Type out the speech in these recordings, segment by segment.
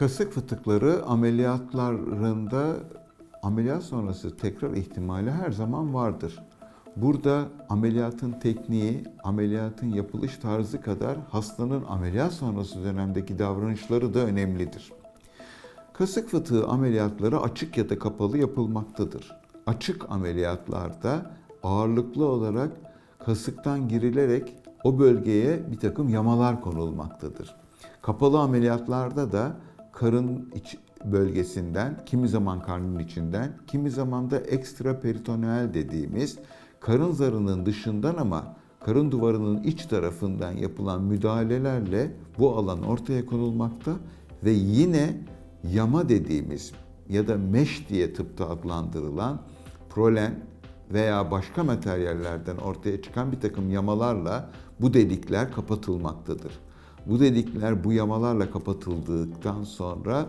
Kasık fıtıkları ameliyatlarında ameliyat sonrası tekrar ihtimali her zaman vardır. Burada ameliyatın tekniği, ameliyatın yapılış tarzı kadar hastanın ameliyat sonrası dönemdeki davranışları da önemlidir. Kasık fıtığı ameliyatları açık ya da kapalı yapılmaktadır. Açık ameliyatlarda ağırlıklı olarak kasıktan girilerek o bölgeye bir takım yamalar konulmaktadır. Kapalı ameliyatlarda da karın iç bölgesinden, kimi zaman karnın içinden, kimi zaman da ekstra peritoneal dediğimiz karın zarının dışından ama karın duvarının iç tarafından yapılan müdahalelerle bu alan ortaya konulmakta ve yine yama dediğimiz ya da mesh diye tıpta adlandırılan prolen veya başka materyallerden ortaya çıkan bir takım yamalarla bu delikler kapatılmaktadır. Bu delikler bu yamalarla kapatıldıktan sonra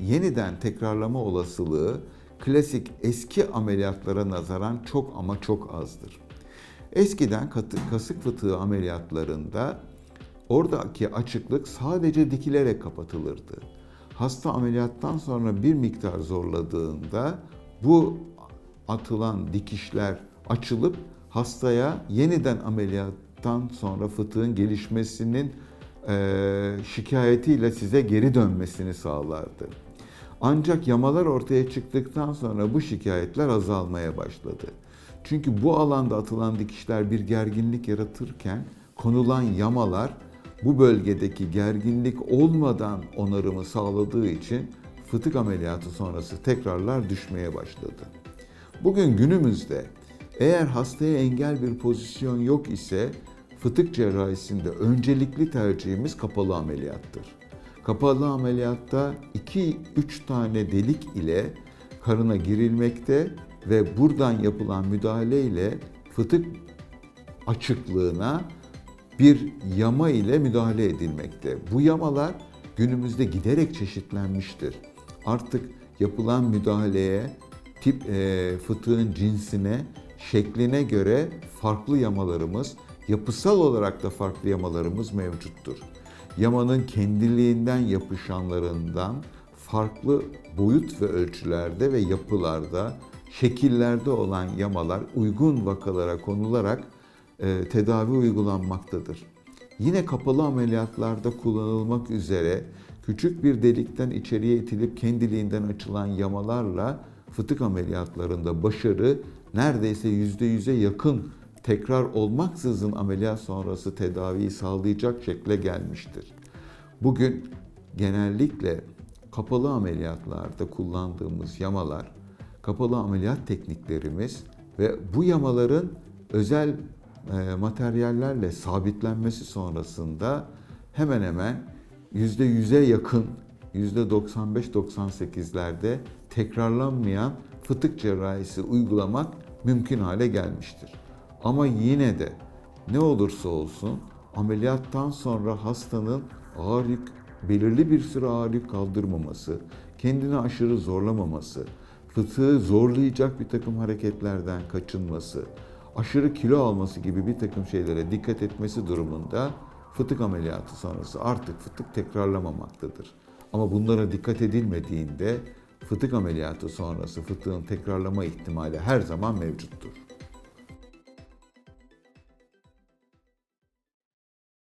yeniden tekrarlama olasılığı klasik eski ameliyatlara nazaran çok ama çok azdır. Eskiden kasık fıtığı ameliyatlarında oradaki açıklık sadece dikilerek kapatılırdı. Hasta ameliyattan sonra bir miktar zorladığında bu atılan dikişler açılıp hastaya yeniden ameliyattan sonra fıtığın gelişmesinin şikayetiyle size geri dönmesini sağlardı. Ancak yamalar ortaya çıktıktan sonra bu şikayetler azalmaya başladı. Çünkü bu alanda atılan dikişler bir gerginlik yaratırken konulan yamalar bu bölgedeki gerginlik olmadan onarımı sağladığı için fıtık ameliyatı sonrası tekrarlar düşmeye başladı. Bugün günümüzde eğer hastaya engel bir pozisyon yok ise fıtık cerrahisinde öncelikli tercihimiz kapalı ameliyattır. Kapalı ameliyatta 2-3 tane delik ile karına girilmekte ve buradan yapılan müdahale ile fıtık açıklığına bir yama ile müdahale edilmekte. Bu yamalar günümüzde giderek çeşitlenmiştir. Artık yapılan müdahaleye, tip e, fıtığın cinsine, şekline göre farklı yamalarımız, yapısal olarak da farklı yamalarımız mevcuttur. Yamanın kendiliğinden yapışanlarından farklı boyut ve ölçülerde ve yapılarda, şekillerde olan yamalar uygun vakalara konularak e, tedavi uygulanmaktadır. Yine kapalı ameliyatlarda kullanılmak üzere küçük bir delikten içeriye itilip kendiliğinden açılan yamalarla fıtık ameliyatlarında başarı neredeyse %100'e yakın tekrar olmaksızın ameliyat sonrası tedaviyi sağlayacak şekle gelmiştir. Bugün genellikle kapalı ameliyatlarda kullandığımız yamalar, kapalı ameliyat tekniklerimiz ve bu yamaların özel e, materyallerle sabitlenmesi sonrasında hemen hemen %100'e yakın %95-98'lerde tekrarlanmayan fıtık cerrahisi uygulamak mümkün hale gelmiştir. Ama yine de ne olursa olsun ameliyattan sonra hastanın ağır yük, belirli bir süre ağır yük kaldırmaması, kendini aşırı zorlamaması, fıtığı zorlayacak bir takım hareketlerden kaçınması, aşırı kilo alması gibi bir takım şeylere dikkat etmesi durumunda fıtık ameliyatı sonrası artık fıtık tekrarlamamaktadır. Ama bunlara dikkat edilmediğinde fıtık ameliyatı sonrası fıtığın tekrarlama ihtimali her zaman mevcuttur.